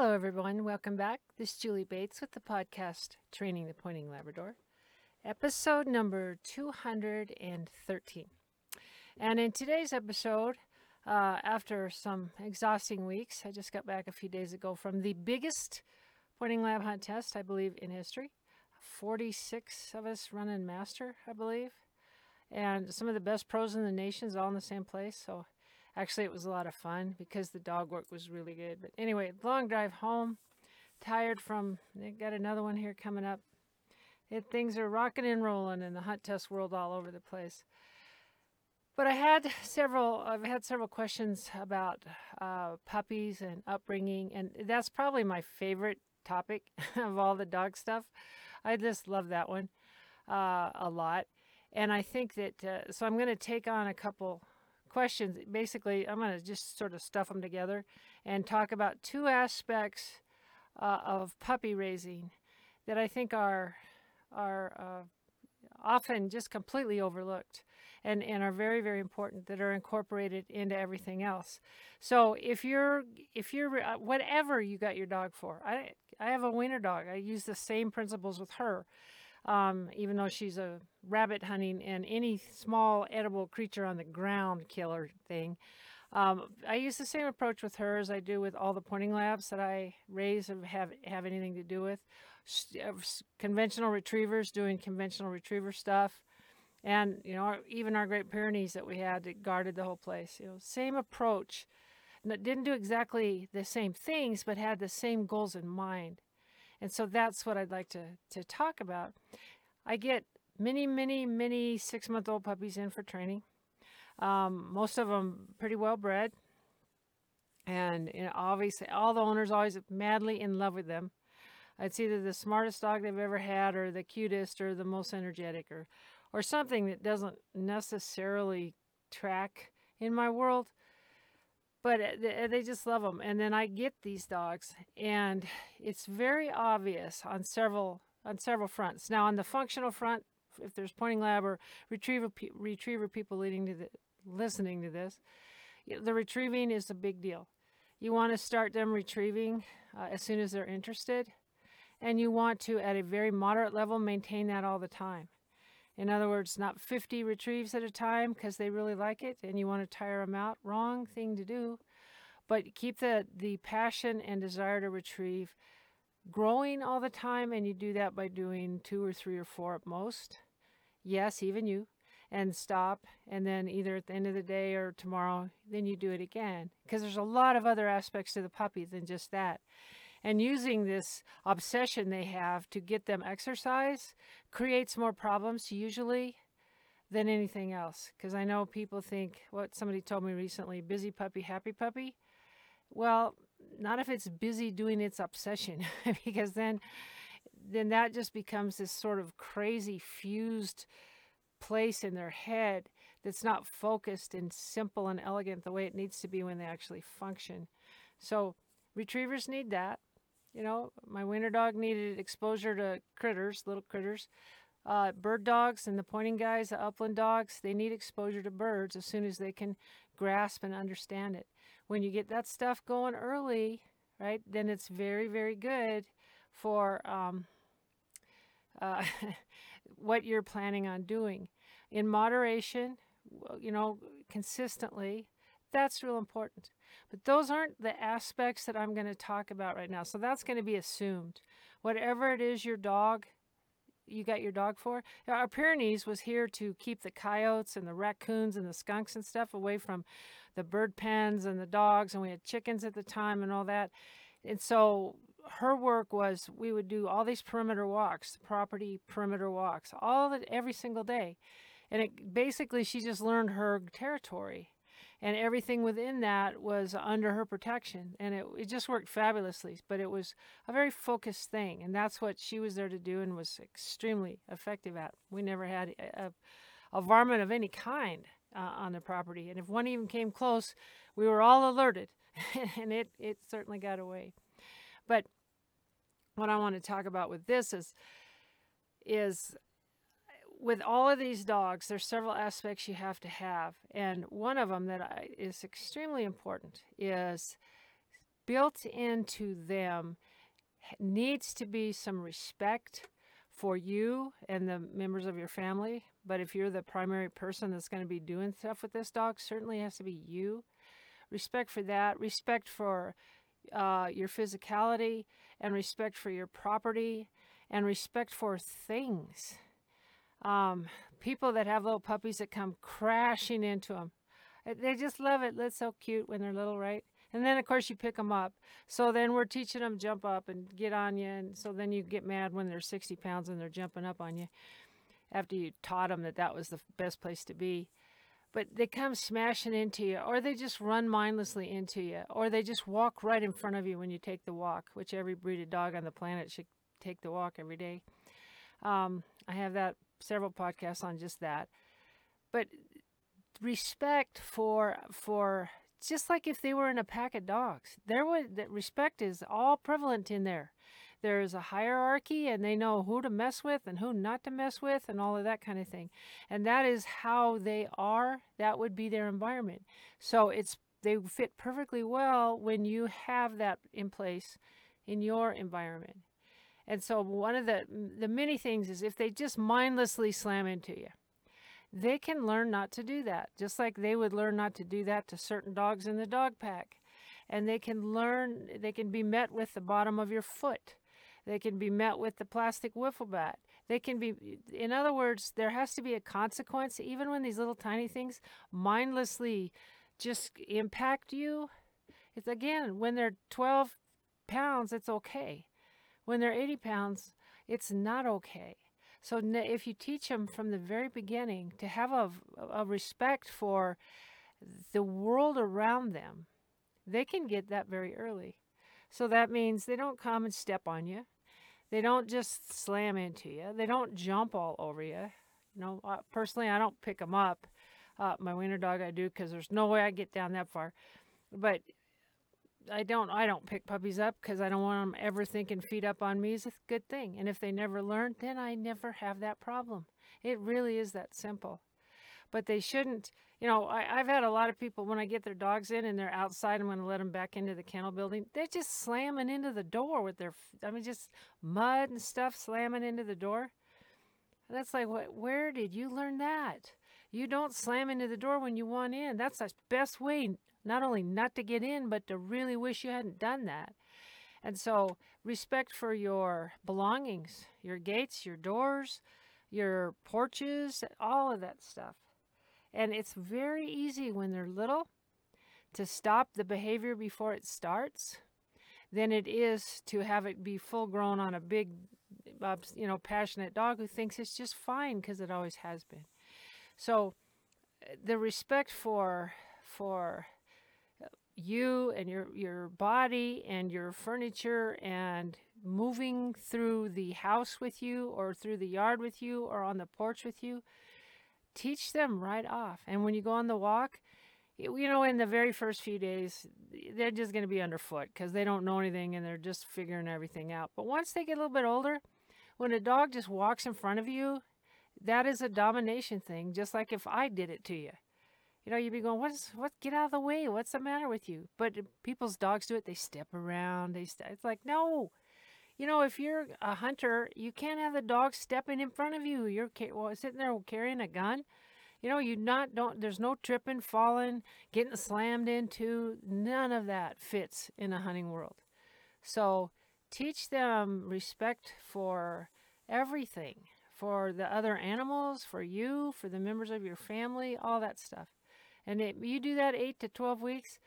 Hello, everyone. Welcome back. This is Julie Bates with the podcast Training the Pointing Labrador, episode number 213. And in today's episode, uh, after some exhausting weeks, I just got back a few days ago from the biggest pointing lab hunt test, I believe, in history. 46 of us running master, I believe. And some of the best pros in the nations all in the same place. So Actually, it was a lot of fun because the dog work was really good. But anyway, long drive home, tired from, got another one here coming up. It, things are rocking and rolling in the hunt test world all over the place. But I had several, I've had several questions about uh, puppies and upbringing, and that's probably my favorite topic of all the dog stuff. I just love that one uh, a lot. And I think that, uh, so I'm going to take on a couple questions. Basically, I'm going to just sort of stuff them together and talk about two aspects uh, of puppy raising that I think are are uh, often just completely overlooked and, and are very very important that are incorporated into everything else. So if you're if you're uh, whatever you got your dog for, I I have a wiener dog. I use the same principles with her um, even though she's a rabbit hunting and any small edible creature on the ground killer thing. Um, I use the same approach with her as I do with all the pointing labs that I raise and have have anything to do with. Uh, conventional retrievers doing conventional retriever stuff, and you know even our Great Pyrenees that we had that guarded the whole place. You know, same approach. Didn't do exactly the same things, but had the same goals in mind. And so that's what I'd like to, to talk about. I get many, many, many six month old puppies in for training. Um, most of them pretty well bred. And you know, obviously, all the owners always madly in love with them. It's either the smartest dog they've ever had, or the cutest, or the most energetic, or, or something that doesn't necessarily track in my world but uh, they just love them. And then I get these dogs, and it's very obvious on several on several fronts. Now, on the functional front, if there's pointing lab or retriever retriever people leading to the, listening to this, the retrieving is a big deal. You want to start them retrieving uh, as soon as they're interested, and you want to, at a very moderate level, maintain that all the time. In other words, not 50 retrieves at a time because they really like it and you want to tire them out. Wrong thing to do. But keep the, the passion and desire to retrieve growing all the time, and you do that by doing two or three or four at most. Yes, even you. And stop, and then either at the end of the day or tomorrow, then you do it again. Because there's a lot of other aspects to the puppy than just that and using this obsession they have to get them exercise creates more problems usually than anything else. Because i know people think what somebody told me recently busy puppy happy puppy? Well not if it's busy doing its obsession because then then that just becomes this sort of crazy fused place in their head that's not focused and simple and elegant the way it needs to be when they actually function. So retrievers need that you know, my winter dog needed exposure to critters, little critters. Uh, bird dogs and the pointing guys, the upland dogs, they need exposure to birds as soon as they can grasp and understand it. When you get that stuff going early, right, then it's very, very good for um, uh, what you're planning on doing. In moderation, you know, consistently, that's real important. But those aren't the aspects that I'm going to talk about right now. So that's going to be assumed. Whatever it is your dog, you got your dog for. Uh, our Pyrenees was here to keep the coyotes and the raccoons and the skunks and stuff away from the bird pens and the dogs. And we had chickens at the time and all that. And so her work was we would do all these perimeter walks, property perimeter walks, all that every single day. And it basically she just learned her territory and everything within that was under her protection and it, it just worked fabulously but it was a very focused thing and that's what she was there to do and was extremely effective at. We never had a, a varmint of any kind uh, on the property and if one even came close we were all alerted and it, it certainly got away. But what i want to talk about with this is is with all of these dogs, there's several aspects you have to have, and one of them that I, is extremely important is built into them needs to be some respect for you and the members of your family. But if you're the primary person that's going to be doing stuff with this dog, certainly has to be you. Respect for that, respect for uh, your physicality, and respect for your property, and respect for things. Um, people that have little puppies that come crashing into them, they just love it. That's so cute when they're little, right? And then, of course, you pick them up. So then we're teaching them jump up and get on you. And so then you get mad when they're 60 pounds and they're jumping up on you after you taught them that that was the best place to be. But they come smashing into you, or they just run mindlessly into you, or they just walk right in front of you when you take the walk, which every breed of dog on the planet should take the walk every day. Um, I have that several podcasts on just that. But respect for for just like if they were in a pack of dogs. There would that respect is all prevalent in there. There is a hierarchy and they know who to mess with and who not to mess with and all of that kind of thing. And that is how they are. That would be their environment. So it's they fit perfectly well when you have that in place in your environment. And so one of the the many things is if they just mindlessly slam into you they can learn not to do that, just like they would learn not to do that to certain dogs in the dog pack. And they can learn, they can be met with the bottom of your foot. They can be met with the plastic wiffle bat. They can be, in other words, there has to be a consequence, even when these little tiny things mindlessly just impact you. It's again, when they're 12 pounds, it's okay. When they're 80 pounds, it's not okay. So if you teach them from the very beginning to have a, a respect for the world around them, they can get that very early. So that means they don't come and step on you. They don't just slam into you. They don't jump all over you. You know, uh, personally, I don't pick them up. Uh, my wiener dog, I do because there's no way I get down that far. But I don't I don't pick puppies up because I don't want them ever thinking feet up on me is a good thing. And if they never learn, then I never have that problem. It really is that simple. But they shouldn't. You know, I, I've had a lot of people when I get their dogs in and they're outside, I'm going to let them back into the kennel building. They're just slamming into the door with their, I mean, just mud and stuff slamming into the door. That's like, what? Where did you learn that? You don't slam into the door when you want in. That's the best way not only not to get in, but to really wish you hadn't done that. And so, respect for your belongings, your gates, your doors, your porches, all of that stuff. And it's very easy when they're little to stop the behavior before it starts than it is to have it be full grown on a big, uh, you know, passionate dog who thinks it's just fine because it always has been. So, the respect for for you and your your body and your furniture and moving through the house with you or through the yard with you or on the porch with you teach them right off. And when you go on the walk you know in the very first few days they're just going to be underfoot because they don't know anything and they're just figuring everything out. But once they get a little bit older when a dog just walks in front of you that is a domination thing just like if i did it to you you know, you'd be going, "What's what? Get out of the way! What's the matter with you?" But people's dogs do it. They step around. They st- it's like no. You know, if you're a hunter, you can't have the dog stepping in front of you. You're well, sitting there carrying a gun. You know, you not don't. There's no tripping, falling, getting slammed into. None of that fits in a hunting world. So teach them respect for everything, for the other animals, for you, for the members of your family, all that stuff. And it, you do that 8 to 12 weeks,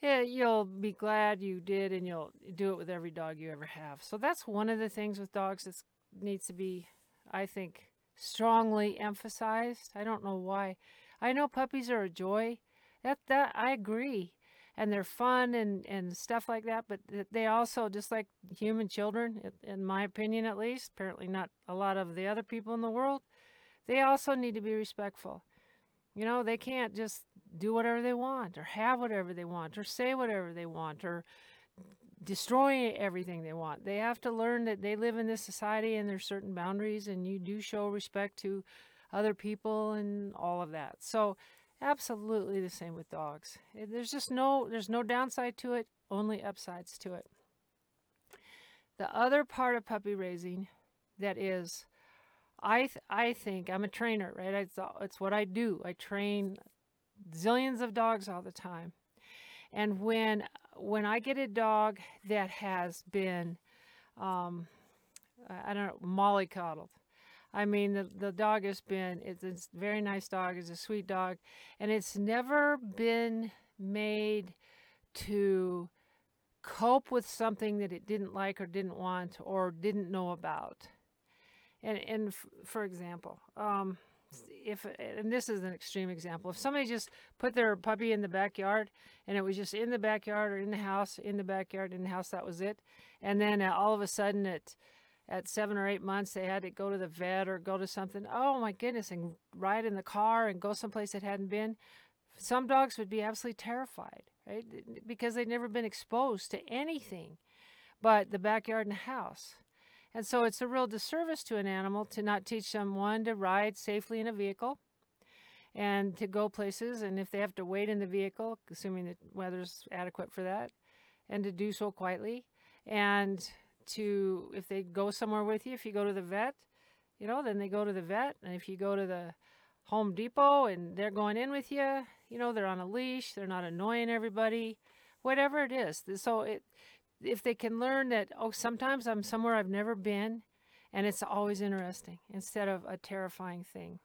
yeah, you'll be glad you did and you'll do it with every dog you ever have. So that's one of the things with dogs that needs to be, I think, strongly emphasized. I don't know why. I know puppies are a joy. That that I agree. And they're fun and, and stuff like that, but they also, just like human children, in my opinion at least, apparently not a lot of the other people in the world, they also need to be respectful. You know, they can't just do whatever they want or have whatever they want or say whatever they want or destroy everything they want. They have to learn that they live in this society and there's certain boundaries and you do show respect to other people and all of that. So, absolutely the same with dogs. Eh, there's just no there's no downside to it, only upsides to it. The other part of puppy raising that is, I th- I think I'm a trainer, right? It's it's what I do. I train zillions of dogs all the time, and when when I get a dog that has been, um, I don't know, mollycoddled. I mean, the, the dog has been, it's, it's a very nice dog, it's a sweet dog, and it's never been made to cope with something that it didn't like or didn't want or didn't know about. And, and f- for example, um, if and this is an extreme example, if somebody just put their puppy in the backyard and it was just in the backyard or in the house, in the backyard, in the house, that was it, and then uh, all of a sudden at at seven or eight months they had to go to the vet or go to something. Oh my goodness, and ride in the car and go someplace it hadn't been. Some dogs would be absolutely terrified, right? Because they'd never been exposed to anything but the backyard and the house. And so it's a real disservice to an animal to not teach them one to ride safely in a vehicle and to go places. And if they have to wait in the vehicle, assuming the weather's adequate for that, and to do so quietly. And to, if they go somewhere with you, if you go to the vet, you know, then they go to the vet. And if you go to the Home Depot and they're going in with you, you know, they're on a leash, they're not annoying everybody, whatever it is. So it, if they can learn that, oh, sometimes I'm somewhere I've never been and it's always interesting instead of a terrifying thing.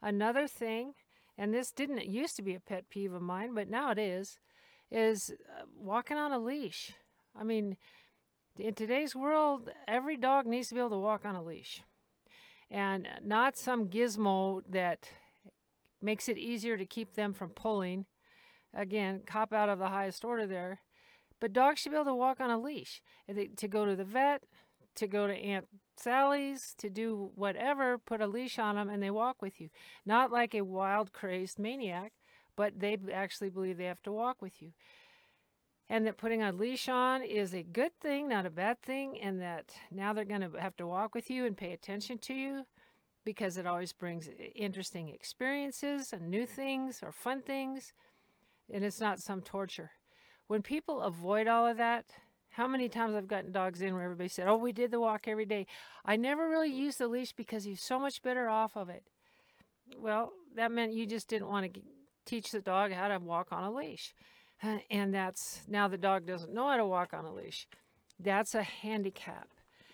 Another thing, and this didn't used to be a pet peeve of mine, but now it is, is uh, walking on a leash. I mean, in today's world, every dog needs to be able to walk on a leash. And not some gizmo that makes it easier to keep them from pulling. Again, cop out of the highest order there. But dogs should be able to walk on a leash to go to the vet, to go to Aunt Sally's, to do whatever, put a leash on them and they walk with you. Not like a wild, crazed maniac, but they actually believe they have to walk with you. And that putting a leash on is a good thing, not a bad thing, and that now they're going to have to walk with you and pay attention to you because it always brings interesting experiences and new things or fun things, and it's not some torture when people avoid all of that, how many times I've gotten dogs in where everybody said, Oh, we did the walk every day. I never really used the leash because he's so much better off of it. Well, that meant you just didn't want to teach the dog how to walk on a leash. And that's now the dog doesn't know how to walk on a leash. That's a handicap.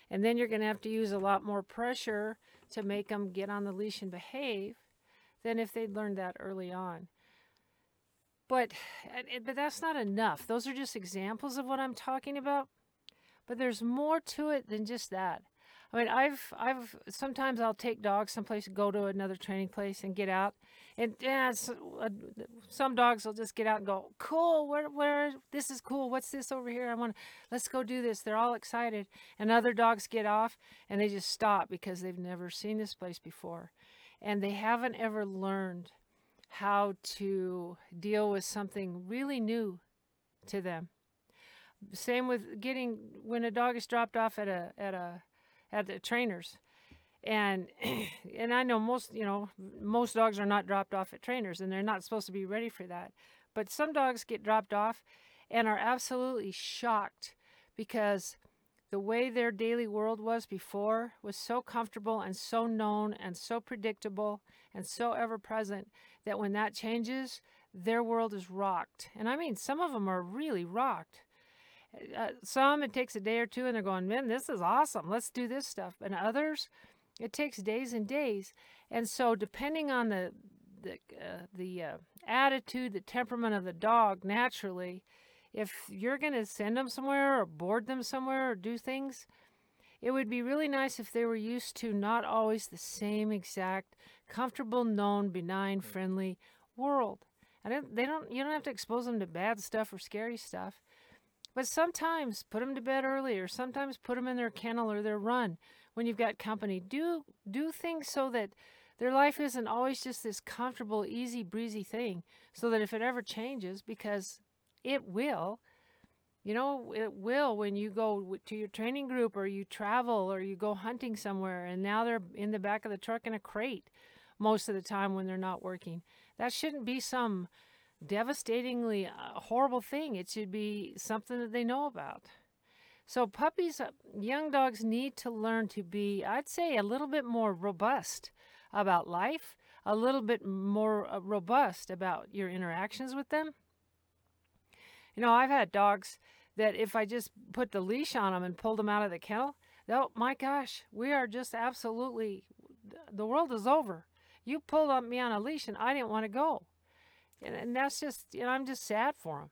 And then you're going to have to use a lot more pressure to make them get on the leash and behave than if they'd learned that early on. But but that's not enough. Those are just examples of what I'm talking about. But there's more to it than just that. I mean, I've I've sometimes I'll take dogs someplace, go to another training place, and get out. And yeah, uh, some dogs will just get out and go, "Cool, where where this is cool. What's this over here? I want. Let's go do this." They're all excited. And other dogs get off and they just stop because they've never seen this place before, and they haven't ever learned how to deal with something really new to them. Same with getting when a dog is dropped off at a at a at the trainers. And and I know most, you know, most dogs are not dropped off at trainers and they're not supposed to be ready for that. But some dogs get dropped off and are absolutely shocked because the way their daily world was before was so comfortable and so known and so predictable and so ever present that when that changes, their world is rocked. And I mean, some of them are really rocked. Uh, some it takes a day or two and they're going, man, this is awesome. Let's do this stuff. And others, it takes days and days. And so, depending on the the uh, the uh, attitude, the temperament of the dog, naturally, if you're going to send them somewhere or board them somewhere or do things, it would be really nice if they were used to not always the same exact comfortable, known, benign, mm. friendly world. And they don't you don't have to expose them to bad stuff or scary stuff. But sometimes put them to bed early or sometimes put them in their kennel or their run when you've got company. Do do things so that their life isn't always just this comfortable, easy breezy thing so that if it ever changes because it will, you know, it will when you go to your training group or you travel or you go hunting somewhere and now they're in the back of the truck in a crate most of the time when they're not working. That shouldn't be some devastatingly uh, horrible thing. It should be something that they know about. So, puppies, uh, young dogs need to learn to be, I'd say, a little bit more robust about life, a little bit more uh, robust about your interactions with them. You know, I've had dogs that if I just put the leash on them and pulled them out of the kennel, oh my gosh, we are just absolutely, the world is over. You pulled me on a leash and I didn't want to go. And, and that's just, you know, I'm just sad for them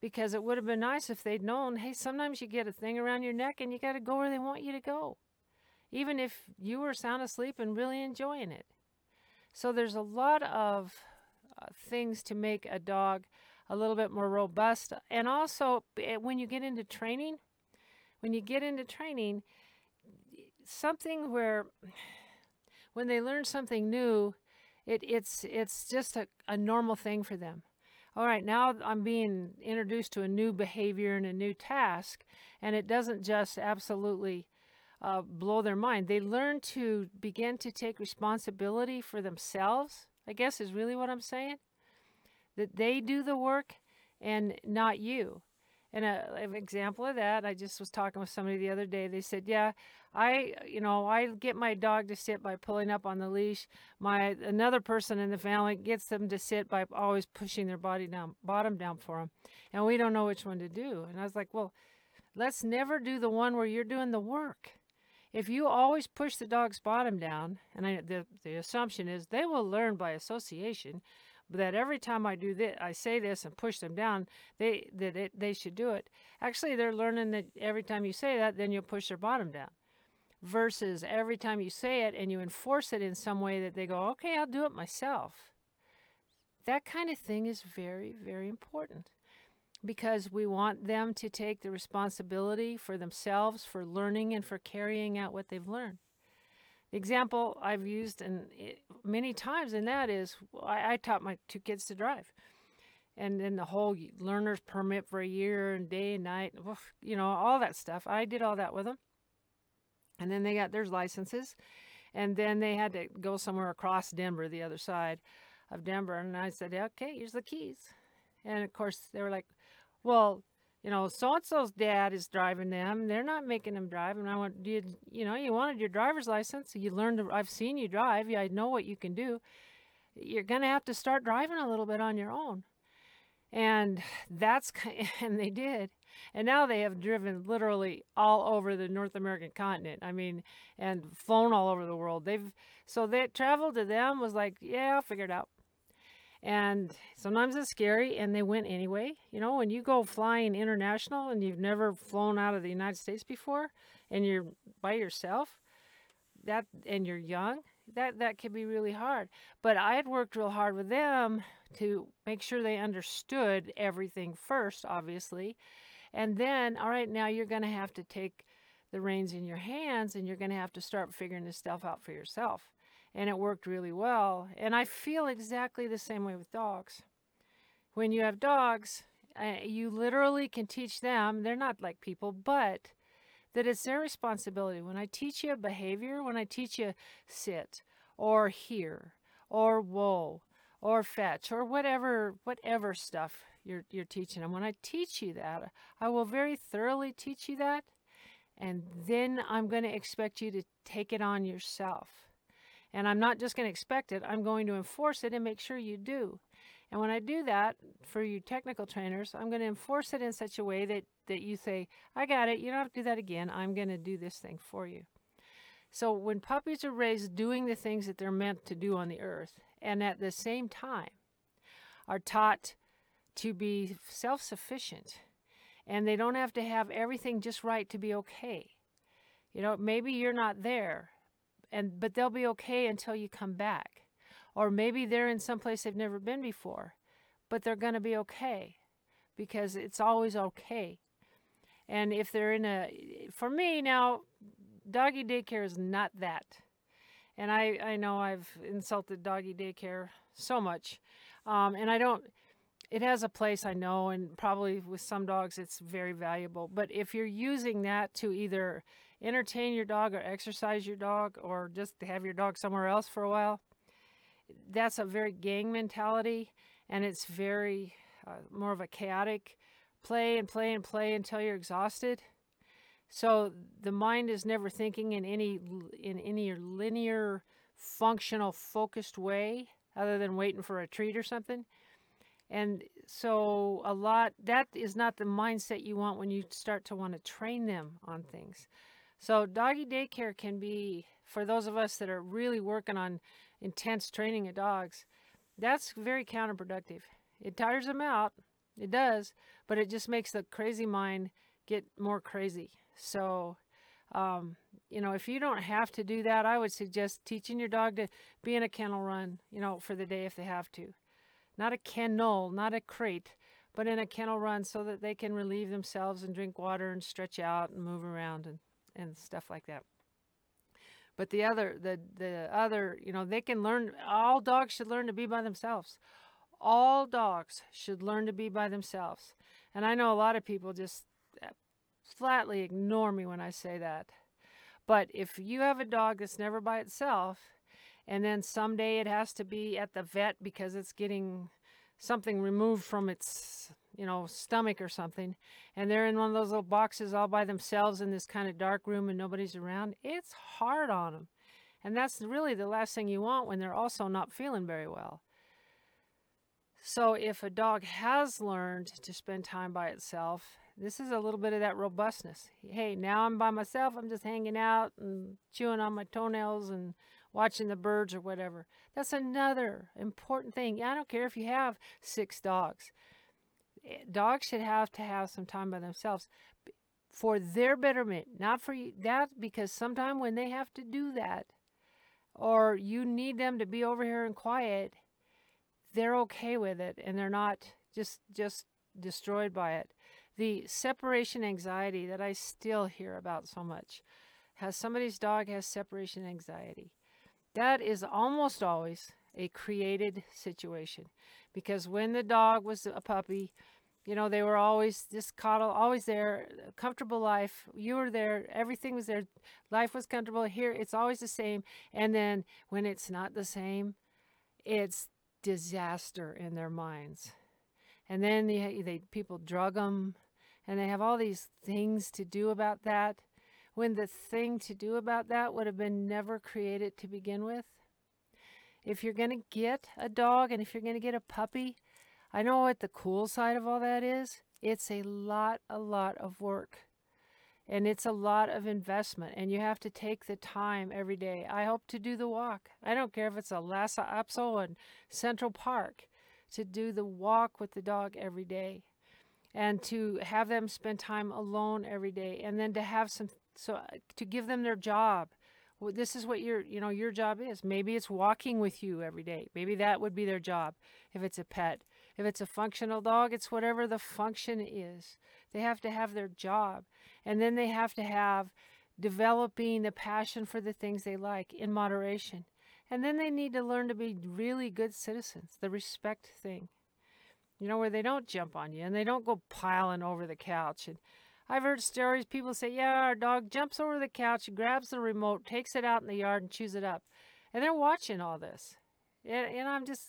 because it would have been nice if they'd known hey, sometimes you get a thing around your neck and you got to go where they want you to go, even if you were sound asleep and really enjoying it. So there's a lot of uh, things to make a dog a little bit more robust. And also, eh, when you get into training, when you get into training, something where when they learn something new, it, it's it's just a, a normal thing for them. All right, now I'm being introduced to a new behavior and a new task, and it doesn't just absolutely uh, blow their mind. They learn to begin to take responsibility for themselves, I guess is really what I'm saying that they do the work and not you. And uh, a, an example of that, I just was talking with somebody the other day. They said, "Yeah, I, you know, I get my dog to sit by pulling up on the leash. My another person in the family gets them to sit by always pushing their body down, bottom down for them, and we don't know which one to do." And I was like, "Well, let's never do the one where you're doing the work. If you always push the dog's bottom down, and I, the the assumption is they will learn by association." That every time I do this, I say this and push them down, they that it, they should do it. Actually, they're learning that every time you say that, then you'll push their bottom down. Versus every time you say it and you enforce it in some way that they go, okay, I'll do it myself. That kind of thing is very, very important because we want them to take the responsibility for themselves, for learning, and for carrying out what they've learned. The example I've used and many times, and that is I, I taught my two kids to drive, and then the whole learner's permit for a year and day and night, you know, all that stuff. I did all that with them, and then they got their licenses, and then they had to go somewhere across Denver, the other side of Denver, and I said, okay, here's the keys, and of course they were like, well, you know, so and so's dad is driving them. They're not making them drive. And I went, you, you know, you wanted your driver's license. You learned, to, I've seen you drive. I know what you can do. You're going to have to start driving a little bit on your own. And that's, and they did. And now they have driven literally all over the North American continent. I mean, and flown all over the world. They've, so that travel to them was like, yeah, I'll figure it out. And sometimes it's scary, and they went anyway. You know, when you go flying international and you've never flown out of the United States before, and you're by yourself, that and you're young, that that can be really hard. But I had worked real hard with them to make sure they understood everything first, obviously, and then all right, now you're going to have to take the reins in your hands, and you're going to have to start figuring this stuff out for yourself and it worked really well. And I feel exactly the same way with dogs. When you have dogs, uh, you literally can teach them, they're not like people, but that it's their responsibility. When I teach you a behavior, when I teach you sit or here or whoa or fetch or whatever whatever stuff you're you're teaching them. When I teach you that, I will very thoroughly teach you that and then I'm going to expect you to take it on yourself. And I'm not just going to expect it, I'm going to enforce it and make sure you do. And when I do that for you technical trainers, I'm going to enforce it in such a way that, that you say, I got it, you don't have to do that again. I'm going to do this thing for you. So when puppies are raised doing the things that they're meant to do on the earth, and at the same time are taught to be self sufficient, and they don't have to have everything just right to be okay. You know, maybe you're not there and but they'll be okay until you come back. Or maybe they're in some place they've never been before, but they're going to be okay because it's always okay. And if they're in a for me now doggy daycare is not that. And I I know I've insulted doggy daycare so much. Um, and I don't it has a place I know and probably with some dogs it's very valuable, but if you're using that to either entertain your dog or exercise your dog or just have your dog somewhere else for a while, that's a very gang mentality. and it's very uh, more of a chaotic play and play and play until you're exhausted. So the mind is never thinking in any in any linear, functional, focused way other than waiting for a treat or something. And so a lot that is not the mindset you want when you start to want to train them on things. So doggy daycare can be for those of us that are really working on intense training of dogs. That's very counterproductive. It tires them out. It does, but it just makes the crazy mind get more crazy. So, um, you know, if you don't have to do that, I would suggest teaching your dog to be in a kennel run, you know, for the day if they have to. Not a kennel, not a crate, but in a kennel run so that they can relieve themselves and drink water and stretch out and move around and, and stuff like that. But the other, the the other, you know, they can learn. All dogs should learn to be by themselves. All dogs should learn to be by themselves. And I know a lot of people just uh, flatly ignore me when I say that. But if you have a dog that's never by itself, and then someday it has to be at the vet because it's getting something removed from its, you know, stomach or something, and they're in one of those little boxes all by themselves in this kind of dark room and nobody's around, it's hard on them. And that's really the last thing you want when they're also not feeling very well. So if a dog has learned to spend time by itself this is a little bit of that robustness. Hey, now I'm by myself. I'm just hanging out and chewing on my toenails and watching the birds or whatever. That's another important thing. I don't care if you have six dogs. Eh, dogs should have to have some time by themselves for their betterment, not for. That because sometime when they have to do that, or you need them to be over here and quiet, they're okay with it and they're not just just destroyed by it the separation anxiety that I still hear about so much. Has somebody's dog has separation anxiety. That is almost always a created situation because when the dog was a puppy, you know, they were always just coddle, always there, comfortable life. You were there, everything was there, life was comfortable. Here, it's always the same. And then when it's not the same, it's disaster in their minds. And then they, they people drug them, and they have all these things to do about that when the thing to do about that would have been never created to begin with. If you're going to get a dog and if you're going to get a puppy, I know what the cool side of all that is. It's a lot, a lot of work. And it's a lot of investment, and you have to take the time every day. I hope to do the walk. I don't care if it's a Lhasa Apso in Central Park, to do the walk with the dog every day and to have them spend time alone every day and then to have some so to give them their job well, this is what your you know your job is. Maybe it's walking with you every day. Maybe that would be their job. If it's a pet if it's a functional dog it's whatever the function is. They have to have their job. And then they have to have developing the passion for the things they like in moderation. And then they need to learn to be really good citizens the respect thing. You know, where they don't jump on you and they don't go piling over the couch. And I've heard stories, people say, yeah, our dog jumps over the couch, grabs the remote, takes it out in the yard and chews it up. And they're watching all this. And, and I'm just,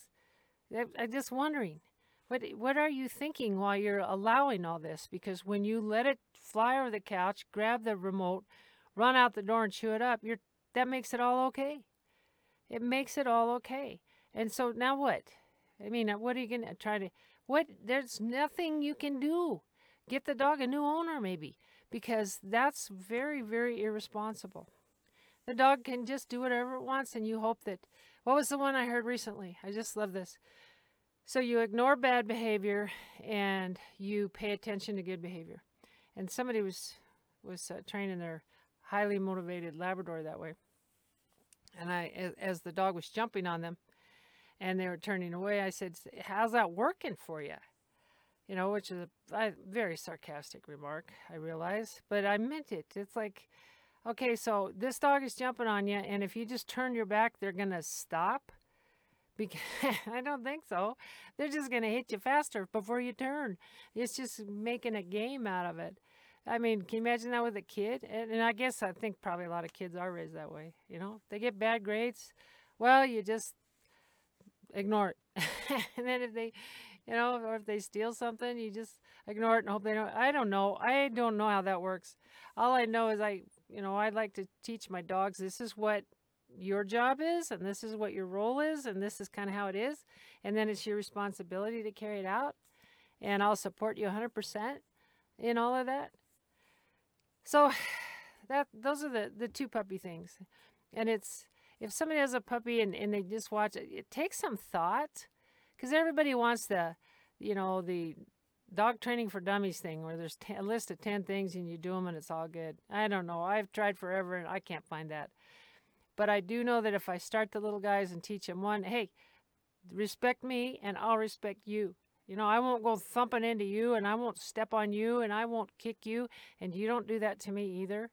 I'm just wondering, what, what are you thinking while you're allowing all this? Because when you let it fly over the couch, grab the remote, run out the door and chew it up, you're, that makes it all okay. It makes it all okay. And so now what? I mean, what are you to try to what there's nothing you can do. Get the dog a new owner maybe because that's very very irresponsible. The dog can just do whatever it wants and you hope that what was the one I heard recently? I just love this. So you ignore bad behavior and you pay attention to good behavior. And somebody was was uh, training their highly motivated Labrador that way. And I, as, as the dog was jumping on them, and they were turning away. I said, How's that working for you? You know, which is a, a very sarcastic remark, I realize, but I meant it. It's like, okay, so this dog is jumping on you, and if you just turn your back, they're going to stop. Because I don't think so. They're just going to hit you faster before you turn. It's just making a game out of it. I mean, can you imagine that with a kid? And, and I guess I think probably a lot of kids are raised that way. You know, they get bad grades. Well, you just ignore it. and then if they, you know, or if they steal something, you just ignore it and hope they don't. I don't know. I don't know how that works. All I know is I, you know, I'd like to teach my dogs this is what your job is, and this is what your role is, and this is kind of how it is. And then it's your responsibility to carry it out. And I'll support you 100% in all of that. So that those are the, the two puppy things. And it's if somebody has a puppy and, and they just watch it, it takes some thought because everybody wants the, you know, the dog training for dummies thing where there's a list of 10 things and you do them and it's all good. I don't know. I've tried forever and I can't find that. But I do know that if I start the little guys and teach them one, hey, respect me and I'll respect you. You know, I won't go thumping into you and I won't step on you and I won't kick you and you don't do that to me either.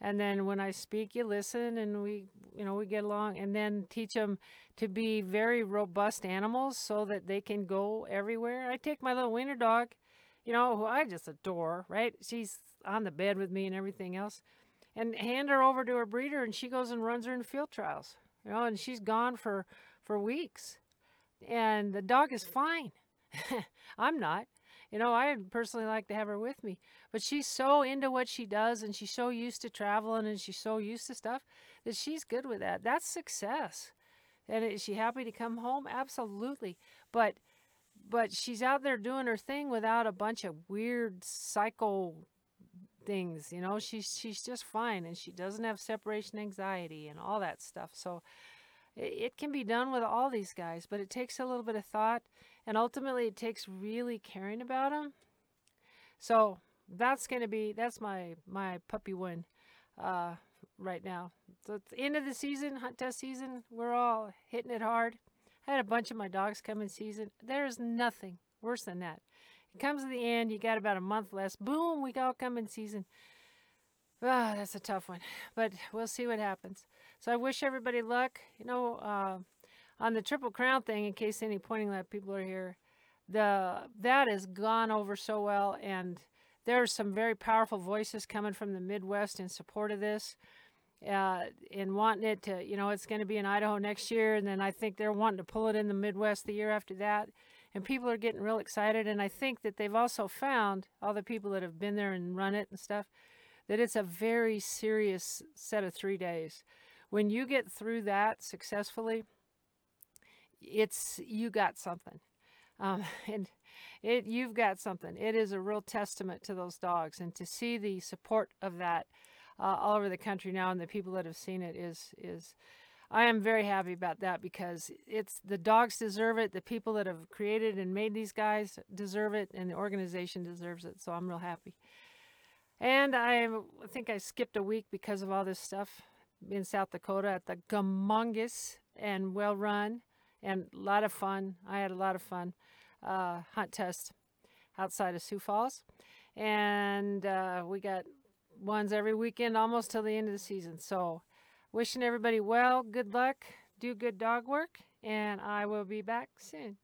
And then when I speak, you listen and we, you know, we get along and then teach them to be very robust animals so that they can go everywhere. I take my little wiener dog, you know, who I just adore, right? She's on the bed with me and everything else and hand her over to her breeder and she goes and runs her in field trials you know and she's gone for for weeks and the dog is fine i'm not you know i personally like to have her with me but she's so into what she does and she's so used to traveling and she's so used to stuff that she's good with that that's success and is she happy to come home absolutely but but she's out there doing her thing without a bunch of weird psycho things. You know, she's she's just fine, and she doesn't have separation anxiety and all that stuff. So it, can be done with all these guys, but it takes a little bit of thought, and ultimately it takes really caring about them. So that's gonna be that's my my puppy win uh, right now. So it's the end of the season, hunt test season. We're all hitting it hard. I had a bunch of my dogs come in season. There's nothing worse than that. It comes to the end, you got about a month less. Boom, we all come in season. Ah, that's a tough one, but we'll see what happens. So I wish everybody luck. You know, uh, on the Triple Crown thing, in case any pointing lab people are here, the that has gone over so well, and there are some very powerful voices coming from the Midwest in support of this. Uh, and wanting it to, you know, it's going to be in Idaho next year, and then I think they're wanting to pull it in the Midwest the year after that and people are getting real excited. And I think that they've also found all the people that have been there and run it and stuff that it's a very serious set of three days. When you get through that successfully, it's you got something, um, and it you've got something. It is a real testament to those dogs, and to see the support of that uh, all over the country now, and the people that have seen it is is I am very happy about that because it's the dogs deserve it. The people that have created and made these guys deserve it, and the organization deserves it. So I'm real happy. And I think I skipped a week because of all this stuff in South Dakota at the Gumongus and well run and a lot of fun. I had a lot of fun uh, hunt test outside of Sioux Falls, and uh, we got ones every weekend almost till the end of the season. So Wishing everybody well, good luck, do good dog work, and I will be back soon.